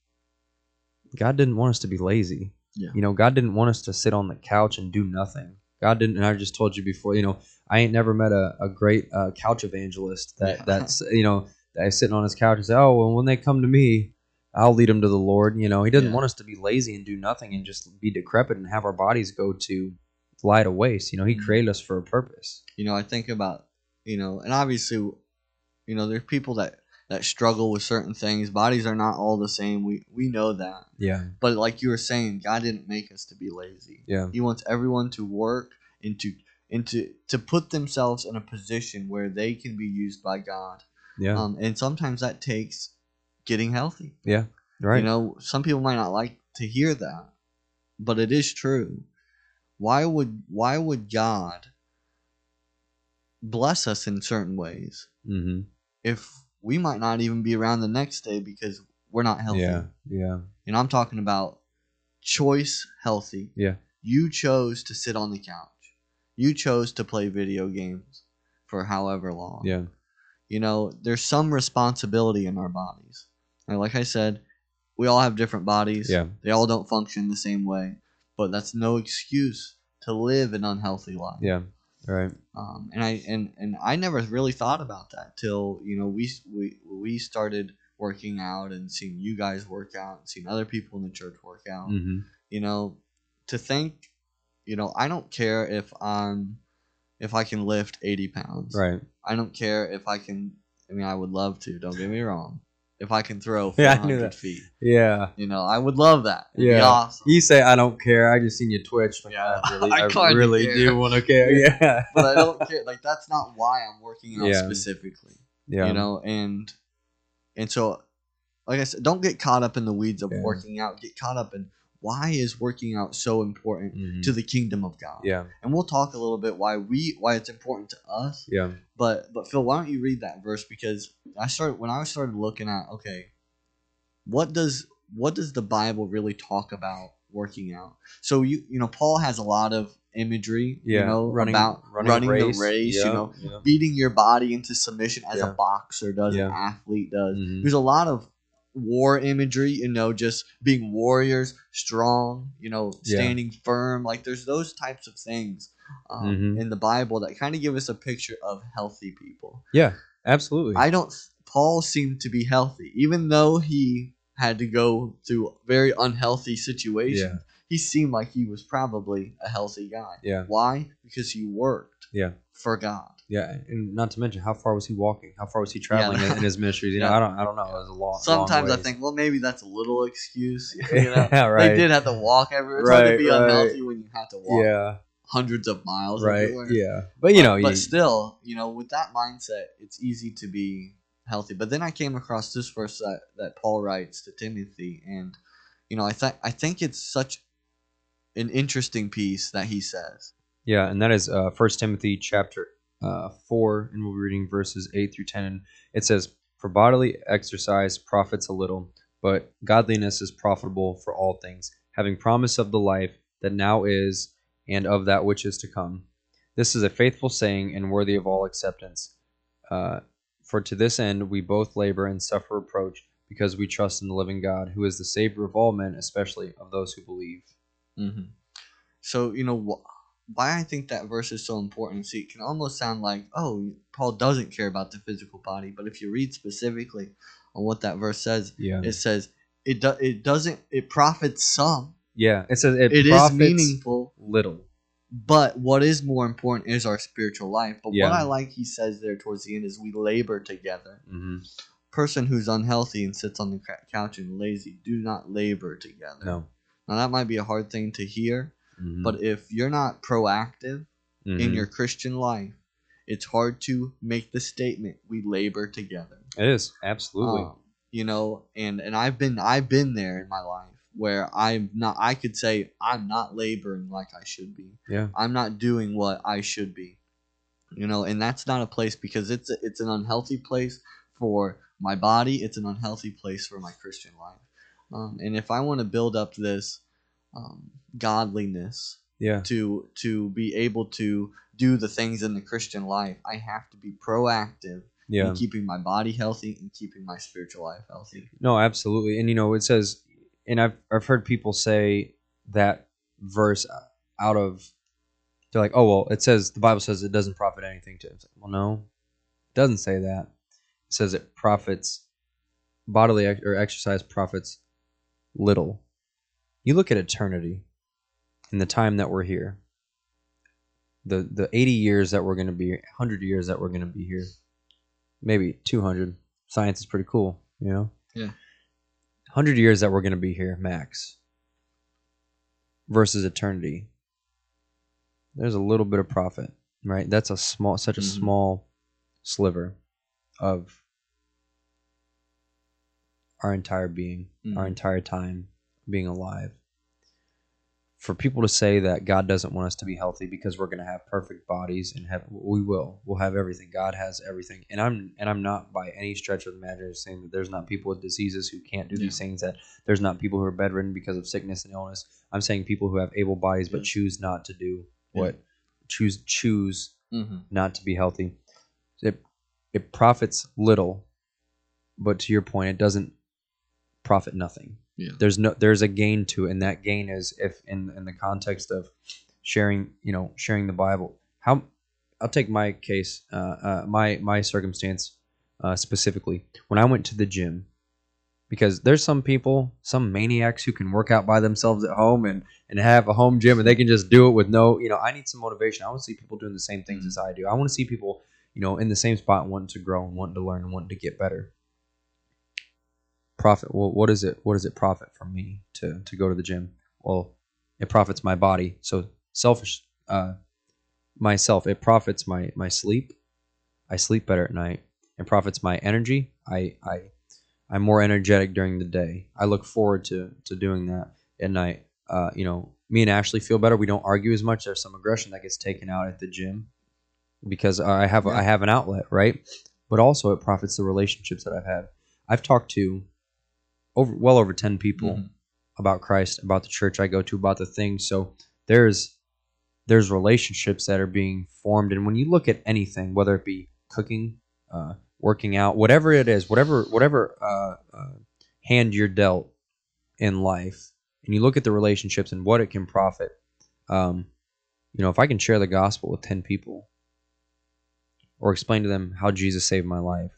God didn't want us to be lazy. Yeah. You know, God didn't want us to sit on the couch and do nothing. God didn't, and I just told you before, you know, I ain't never met a, a great uh, couch evangelist that that's, you know, that is sitting on his couch and say, oh, well, when they come to me, I'll lead them to the Lord. You know, he doesn't Yeah. want us to be lazy and do nothing and just be decrepit and have our bodies go to lie to waste. You know, he Mhm. created us for a purpose. You know, I think about, you know, and obviously, you know, there's people that that struggle with certain things. Bodies are not all the same. We we know that. Yeah. But like you were saying, God didn't make us to be lazy. Yeah. He wants everyone to work and to and to, to put themselves in a position where they can be used by God. Yeah. Um, and sometimes that takes getting healthy. Yeah. Right. You know, some people might not like to hear that, but it is true. Why would why would God bless us in certain ways mm-hmm. if we might not even be around the next day because we're not healthy? Yeah. Yeah. And I'm talking about choice healthy. Yeah. You chose to sit on the couch. You chose to play video games for however long. Yeah. You know, there's some responsibility in our bodies. And like I said, we all have different bodies. Yeah. They all don't function the same way. But that's no excuse to live an unhealthy life. Yeah. Right. Um, and I and, and I never really thought about that till you know we we we started working out and seeing you guys work out and seeing other people in the church work out. Mm-hmm. You know, to think, you know, I don't care if I'm if I can lift eighty pounds. Right. I don't care if I can. I mean, I would love to. Don't get me wrong. If I can throw Yeah, I 400 knew that. feet, Yeah. you know, I would love that. It'd Yeah. awesome. You say I don't care. I just seen you twitch. Like, Yeah. I really, I I really do want to care. Yeah. But I don't care. Like that's not why I'm working out Yeah. specifically. yeah. you know and and so like i said don't get caught up in the weeds of working out get caught up in why is working out so important Mhm. to the kingdom of god Yeah. and we'll talk a little bit why we why it's important to us Yeah. but but phil why don't you read that verse because i started when i started looking at okay what does what does the bible really talk about working out so you you know paul has a lot of imagery Yeah. you know running, about running, a race. the race Yeah. you know Yeah. beating your body into submission as a boxer does, an athlete does. Mhm. There's a lot of war imagery, you know, just being warriors, strong, you know, Yeah. standing firm. Like there's those types of things um, Mhm. in the Bible that kind of give us a picture of healthy people. Yeah. Absolutely. I don't. Paul seemed to be healthy, even though he had to go through very unhealthy situations. Yeah. He seemed like he was probably a healthy guy. Yeah. Why? Because he worked. Yeah. For God. yeah. And not to mention, how far was he walking? How far was he traveling Yeah. in, his ministries? You know, I don't. I don't know. It was a long. Sometimes long I think, well, maybe that's a little excuse. You know? yeah. Right. They did have to walk everywhere. It's hard to be right. unhealthy when you have to walk Yeah. hundreds of miles. Right. everywhere. Yeah. But you know, but you, still, you know, with that mindset, it's easy to be healthy. But then I came across this verse that, that Paul writes to Timothy, and you know, I think I think it's such an interesting piece that he says. Yeah, and that is uh, Timothy chapter uh, 4, and we'll be reading verses 8 through 10. And it says, For bodily exercise profits a little, but godliness is profitable for all things, having promise of the life that now is and of that which is to come. This is a faithful saying and worthy of all acceptance. Uh, for to this end we both labor and suffer reproach, because we trust in the living God, who is the Savior of all men, especially of those who believe. Mm-hmm. So you know wh- why I think that verse is so important. See, it can almost sound like, oh, Paul doesn't care about the physical body, but if you read specifically on what that verse says, Yeah. it says it do, it doesn't it profits some. Yeah, it says it, It is profits meaningful, little. but what is more important is our spiritual life. But Yeah. what I like he says there towards the end is we labor together. hmm Person who's unhealthy and sits on the couch and lazy do not labor together. No, Now that might be a hard thing to hear, Mhm. but if you're not proactive in Mhm. your Christian life, it's hard to make the statement we labor together. it is absolutely. Um, you know, and and I've been I've been there in my life where I'm not I could say I'm not laboring like I should be. yeah, I'm not doing what I should be. You know, and that's not a place because it's a, it's an unhealthy place for my body. It's an unhealthy place for my Christian life. Um, and if I want to build up this um, godliness yeah, to to be able to do the things in the Christian life, I have to be proactive yeah. in keeping my body healthy and keeping my spiritual life healthy. No, absolutely. And you know, it says, and I've I've heard people say that verse out of they're like, oh well, it says the Bible says it doesn't profit anything to. It's like, well, no, it doesn't say that. It says it profits bodily ex- or exercise profits little. You look at eternity and the time that we're here. The the 80 years that we're going to be 100 years that we're going to be here. Maybe 200. Science is pretty cool, you know? Yeah. 100 years that we're going to be here max versus eternity. There's a little bit of profit, right? That's a small such a Mhm. small sliver of our entire being, our Mhm. entire time being alive. For people to say that God doesn't want us to be healthy because we're going to have perfect bodies and have we will. We'll have everything. God has everything. And I'm and I'm not by any stretch of the imagination saying that there's not people with diseases who can't do these things that there's not people who are bedridden because of sickness and illness. I'm saying people who have able bodies but Yeah. choose not to do Yeah. what choose choose Mm-hmm. not to be healthy. It it profits little, but to your point, it doesn't profit nothing. Yeah. There's no there's a gain to it, and that gain is if in in the context of sharing, you know, sharing the Bible. How I'll take my case, uh, uh, my my circumstance uh, specifically. When I went to the gym, because there's some people, some maniacs who can work out by themselves at home and and have a home gym and they can just do it with no, you know, I need some motivation. I want to see people doing the same things as I do. I want to see people, you know, in the same spot wanting to grow and wanting to learn and wanting to get better. Profit. Well, what is it? What does it profit for me to to go to the gym? Well, it profits my body. So selfish. Uh, myself. It profits my my sleep. I sleep better at night. It profits my energy. I I I'm more energetic during the day. I look forward to to doing that at night. Uh, you know, me and Ashley feel better. We don't argue as much. There's some aggression that gets taken out at the gym because I have Yeah. I have an outlet, right? But also it profits the relationships that I've had. I've talked to over well over ten people Mhm. about Christ, about the church I go to, about the things. So there's there's relationships that are being formed, and when you look at anything, whether it be cooking, uh, working out, whatever it is, whatever whatever uh, uh, hand you're dealt in life, and you look at the relationships and what it can profit. Um, you know, if I can share the gospel with ten people, or explain to them how Jesus saved my life,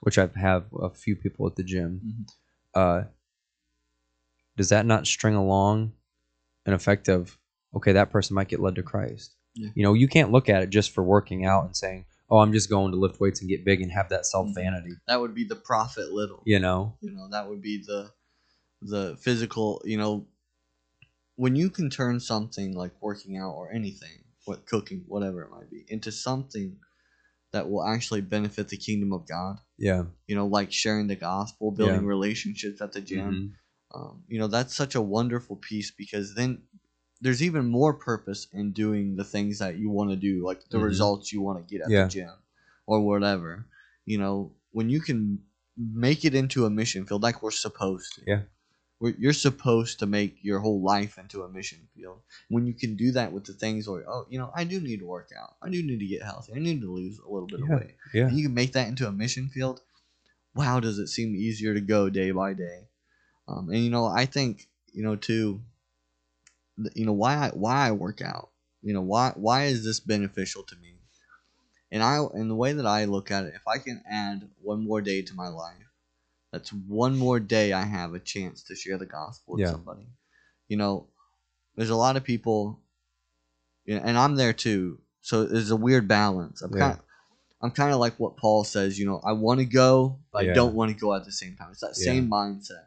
which I have a few people at the gym, Mhm. Uh, does that not string along an effect of okay, that person might get led to Christ? Yeah. You know, you can't look at it just for working out and saying, "Oh, I'm just going to lift weights and get big and have that self vanity." That would be the profit little. You know, You know, that would be the the physical, you know, when you can turn something like working out or anything, what cooking, whatever it might be, into something that will actually benefit the kingdom of God. yeah, You know, like sharing the gospel, building Yeah. relationships at the gym. Mhm. Um, you know, that's such a wonderful piece because then there's even more purpose in doing the things that you want to do, like the Mhm. results you want to get at Yeah. the gym or whatever. You know, when you can make it into a mission field like we're supposed to. Yeah. You're supposed to make your whole life into a mission field. When you can do that with the things where, oh, you know, I do need to work out. I do need to get healthy. I need to lose a little bit Yeah. of weight. yeah, And you can make that into a mission field. Wow, does it seem easier to go day by day? Um, and you know, I think you know too. You know why I why I work out. You know why why is this beneficial to me? And I and the way that I look at it, if I can add one more day to my life, That's one more day I have a chance to share the gospel with Yeah. somebody. You know, there's a lot of people, you know, and I'm there too. So there's a weird balance. I'm Yeah. kind, I'm kind of like what Paul says. You know, I want to go, but Yeah. I don't want to go at the same time. It's that same mindset.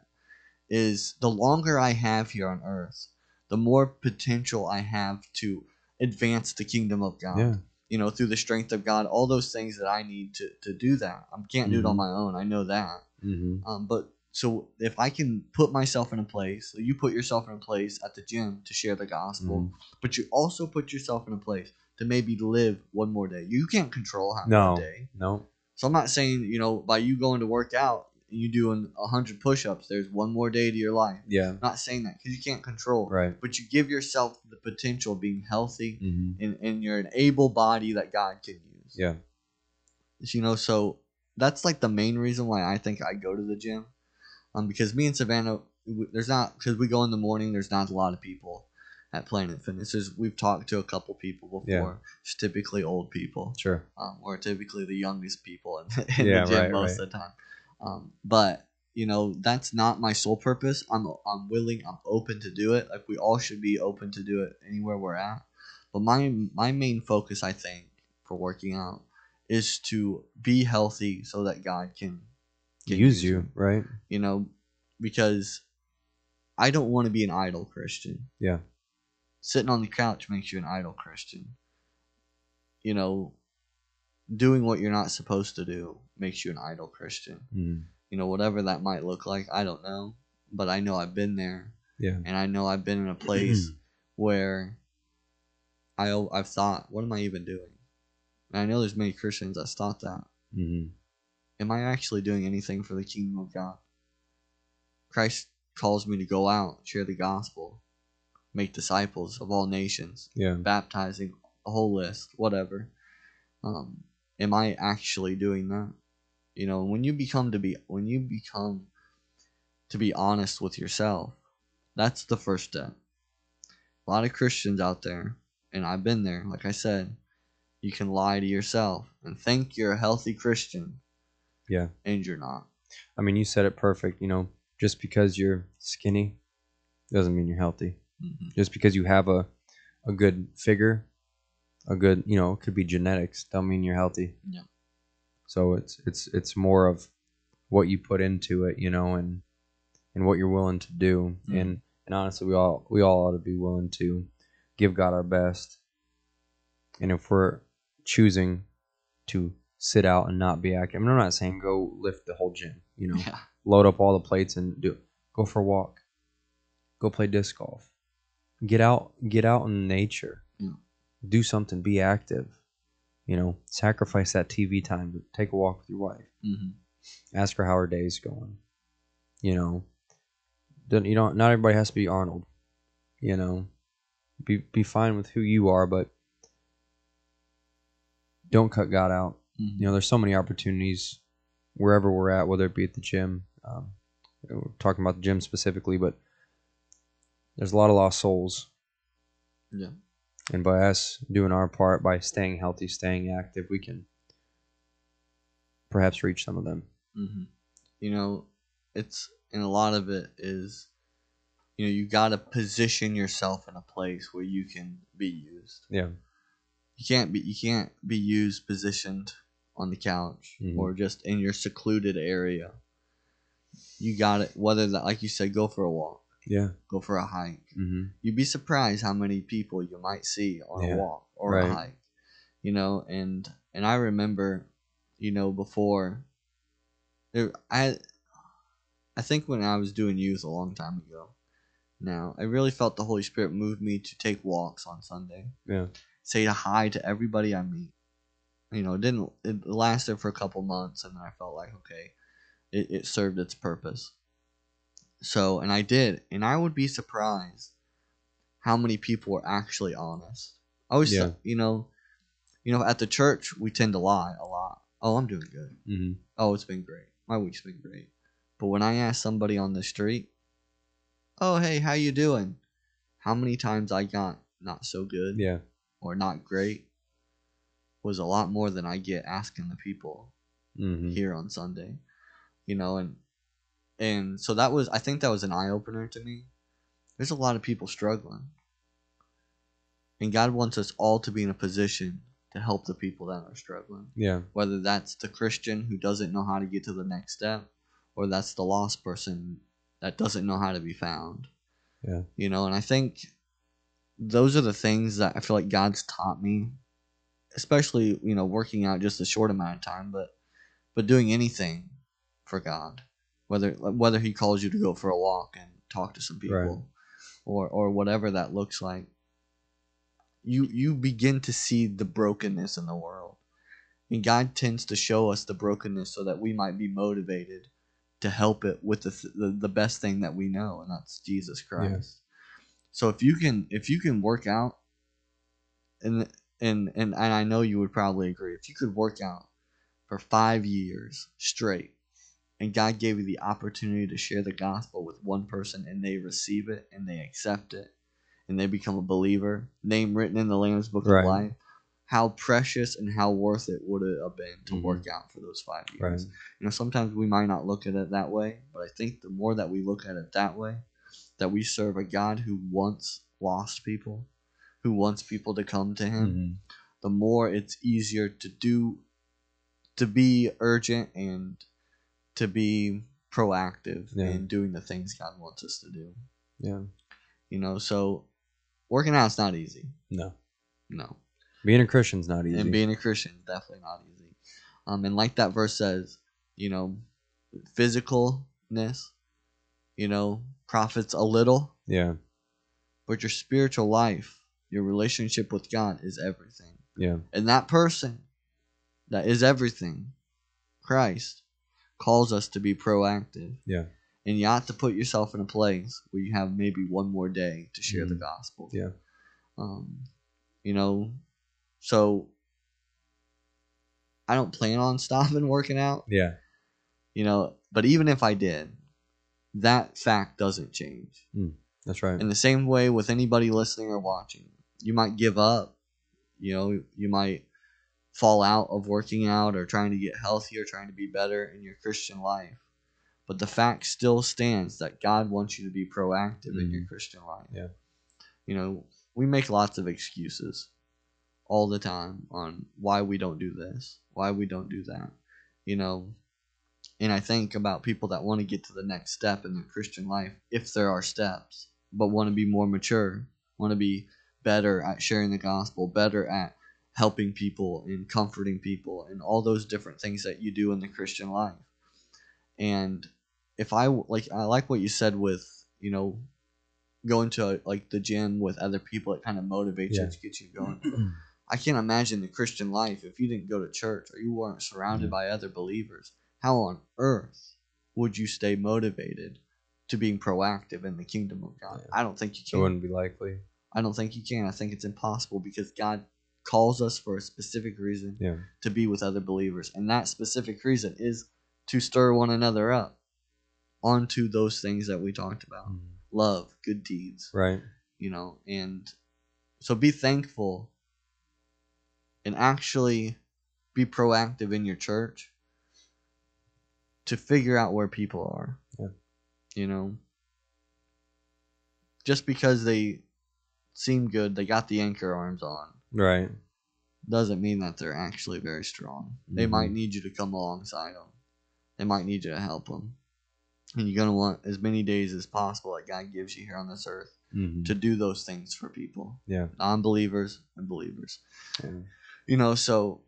Is the longer I have here on earth, the more potential I have to advance the kingdom of God you know, through the strength of God, all those things that I need to, to do that. I can't do it on Mhm. my own. I know that. Mm-hmm. Um, but so if I can put myself in a place, so you put yourself in a place at the gym to share the gospel, Mhm. but you also put yourself in a place to maybe live one more day. You can't control how No. many day. No. So I'm not saying, you know, by you going to work out, and you doing 100 push ups, there's one more day to your life. Yeah. I'm not saying that because you can't control. Right. But you give yourself the potential of being healthy Mm-hmm. and, and you're an able body that God can use. Yeah. You know, so that's like the main reason why I think I go to the gym. Um, because me and Savannah, there's not because we go in the morning. There's not a lot of people at Planet Fitness. We've talked to a couple people before. Yeah. It's typically old people. Sure. Um, we're typically the youngest people in, in Yeah, the gym right, most right. of the time. Um, but you know, that's not my sole purpose. I'm I'm willing. I'm open to do it. Like we all should be open to do it anywhere we're at. But my my main focus, I think, for working out is to be healthy so that God can, can Use me. you. Right. You know, because I don't want to be an idle Christian. Yeah. Sitting on the couch makes you an idle Christian. You know, doing what you're not supposed to do makes you an idle Christian. Mm. You know, whatever that might look like, I don't know. But I know I've been there Yeah. and I know I've been in a place where I I've thought, what am I even doing? And I know there's many Christians that thought that. Mm-hmm. Am I actually doing anything for the kingdom of God? Christ calls me to go out, share the gospel, make disciples of all nations, Yeah. baptizing a whole list, whatever. Um, am I actually doing that? You know, when you become to be when you become to be honest with yourself, that's the first step. A lot of Christians out there, and I've been there, like I said, you can lie to yourself and think you're a healthy Christian, Yeah. and you're not. I mean, you said it perfect. You know, just because you're skinny doesn't mean you're healthy. Mhm. Just because you have a a good figure, a good, you know, it could be genetics, don't mean you're healthy. Yeah. So it's it's it's more of what you put into it, you know, and and what you're willing to do. Mhm. And and honestly, we all we all ought to be willing to give God our best. And if we're choosing to sit out and not be active, I mean, I'm not saying go lift the whole gym, you know, Yeah. load up all the plates and do go for a walk. Go play disc golf. Get out get out in nature. Yeah. do something. Be active. You know sacrifice that tv time to take a walk with your wife. Hmm ask her how her day's going. You know don't you don't not everybody has to be arnold. You know be be fine with who you are but don't cut god out. Hmm you know there's so many opportunities wherever we're at whether it be at the gym um, we're talking about the gym specifically but there's a lot of lost souls. Yeah. and by us doing our part by staying healthy staying active we can perhaps reach some of them. Hmm You know, it's and a lot of it is, you know, you got to position yourself in a place where you can be used. yeah You can't be you can't be used positioned on the couch Mhm. or just in your secluded area. You got it. Whether that, like you said, go for a walk, yeah go for a hike. mm-hmm. You'd be surprised how many people you might see on Yeah. a walk or Right. a hike. You know, and and I remember, you know, before there, I I think when I was doing youth a long time ago. Now, I really felt the Holy Spirit move me to take walks on Sunday. yeah Say hi to everybody I meet. You know, it didn't it lasted for a couple months and then I felt like okay, it, it served its purpose. So, and I did, and I would be surprised how many people were actually honest. I always, Yeah. you know, you know, at the church we tend to lie a lot. Oh, I'm doing good. mm-hmm. Oh, it's been great. My week's been great. But when I ask somebody on the street, "Oh, hey, how you doing?" How many times I got not so good yeah or not great was a lot more than I get asking the people mm-hmm. here on Sunday. You know, and and so that was I think that was an eye opener to me. There's a lot of people struggling. And God wants us all to be in a position to help the people that are struggling. Yeah. Whether that's the Christian who doesn't know how to get to the next step, or that's the lost person that doesn't know how to be found. Yeah. You know, and I think those are the things that I feel like God's taught me, especially, you know, working out just a short amount of time, but but doing anything for God. Whether whether he calls you to go for a walk and talk to some people Right. or or whatever that looks like. You you begin to see the brokenness in the world. And God tends to show us the brokenness so that we might be motivated to help it with the, th- the the best thing that we know, and that's Jesus Christ. So if you can if you can work out, and and and and I know you would probably agree, if you could work out for five years straight, and God gave you the opportunity to share the gospel with one person, and they receive it and they accept it, and they become a believer, name written in the Lamb's Book Right. of Life. How precious and how worth it would it have been to Mhm. work out for those five years? Right. You know, sometimes we might not look at it that way, but I think the more that we look at it that way, that we serve a God who wants lost people, who wants people to come to Him, Mhm. the more it's easier to do, to be urgent and to be proactive Yeah. in doing the things God wants us to do. Yeah. You know, so working out's not easy. No. No. Being a Christian's not easy. And being a Christian is definitely not easy. Um, and like that verse says, you know, physicalness, you know, profits a little, yeah. but your spiritual life, your relationship with God is everything. Yeah. And that person that is everything, Christ, calls us to be proactive. Yeah. And you have to put yourself in a place where you have maybe one more day to share the Mhm. gospel. Yeah. Um, you know, so I don't plan on stopping working out, Yeah. you know, but even if I did, that fact doesn't change. That's right. In the same way with anybody listening or watching, you might give up, you know, you might fall out of working out or trying to get healthier, trying to be better in your Christian life. But the fact still stands that God wants you to be proactive in your Mhm. Christian life. Yeah. You know, we make lots of excuses all the time on why we don't do this, why we don't do that. You know, and I think about people that want to get to the next step in their Christian life, if there are steps, but want to be more mature, want to be better at sharing the gospel, better at helping people and comforting people, and all those different things that you do in the Christian life. And if I like, I like what you said with you know going to like the gym with other people. It kind of motivates Yeah. you to get you going. I can't imagine the Christian life if you didn't go to church or you weren't surrounded Yeah. by other believers. How on earth would you stay motivated to being proactive in the kingdom of God? Yeah. I don't think you it can. wouldn't be likely. I don't think you can. I think it's impossible because God calls us for a specific reason Yeah. to be with other believers. And that specific reason is to stir one another up onto those things that we talked about Mhm. love, good deeds, Right. you know. And so be thankful and actually be proactive in your church to figure out where people are. Yeah. You know, just because they seem good, they got the anchor arms on Right. doesn't mean that they're actually very strong. They Mhm. might need you to come alongside them. They might need you to help them. And you're going to want as many days as possible that God gives you here on this earth Mhm. to do those things for people, Yeah. non believers and believers. yeah. You know, so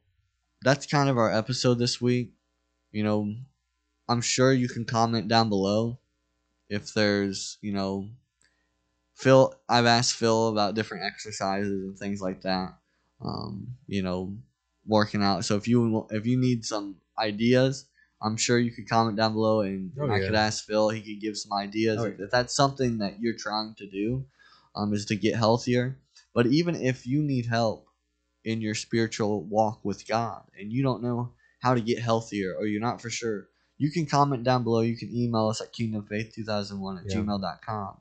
that's kind of our episode this week. You know, I'm sure you can comment down below if there's, you know, Phil, I've asked Phil about different exercises and things like that. Um, you know, working out. So if you if you need some ideas, I'm sure you could comment down below and Oh, I yeah. could ask Phil. He could give some ideas Oh, if, yeah. if that's something that you're trying to do, um, is to get healthier. But even if you need help in your spiritual walk with God and you don't know how to get healthier or you're not for sure, you can comment down below. You can email us at kingdomfaith2001 at Yeah. gmail.com.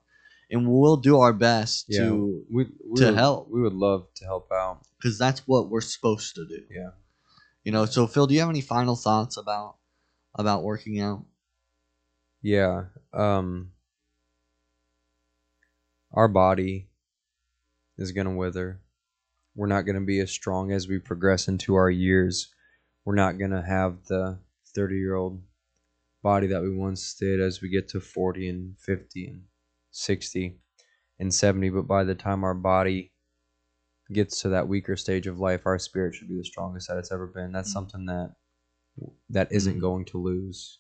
And we'll do our best Yeah. to, we, we to would- help. We would love to help out. because that's what we're supposed to do. Yeah. You know, so Phil, do you have any final thoughts about about working out? Yeah. Um our body is going to wither. We're not going to be as strong as we progress into our years. We're not going to have the 30-year-old body that we once did as we get to 40 and 50 and 60 and 70, but by the time our body gets to that weaker stage of life, our spirit should be the strongest that it's ever been. That's Mhm. something that that isn't Mhm. going to lose.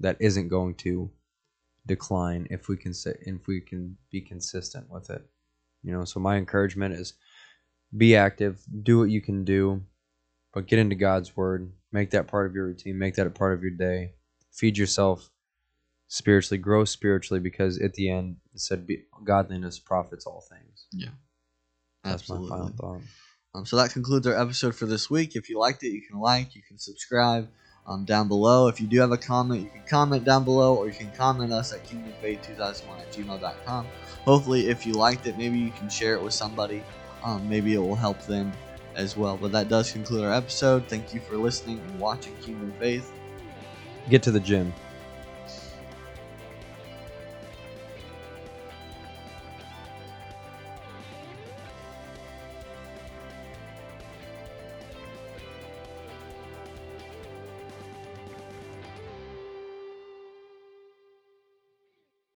That isn't going to decline if we can say if we can be consistent with it. You know, so my encouragement is be active, do what you can do, but get into God's word. Make that part of your routine, make that a part of your day. Feed yourself spiritually, grow spiritually because at the end it said be, godliness profits all things. Yeah. That's Absolutely. my final thought. Um, so that concludes our episode for this week. If you liked it, you can like, you can subscribe um, down below. If you do have a comment, you can comment down below, or you can comment us at kingdomfaith2001 at gmail.com. Hopefully, if you liked it, maybe you can share it with somebody. Um, maybe it will help them as well. But that does conclude our episode. Thank you for listening and watching Human Faith. Get to the gym.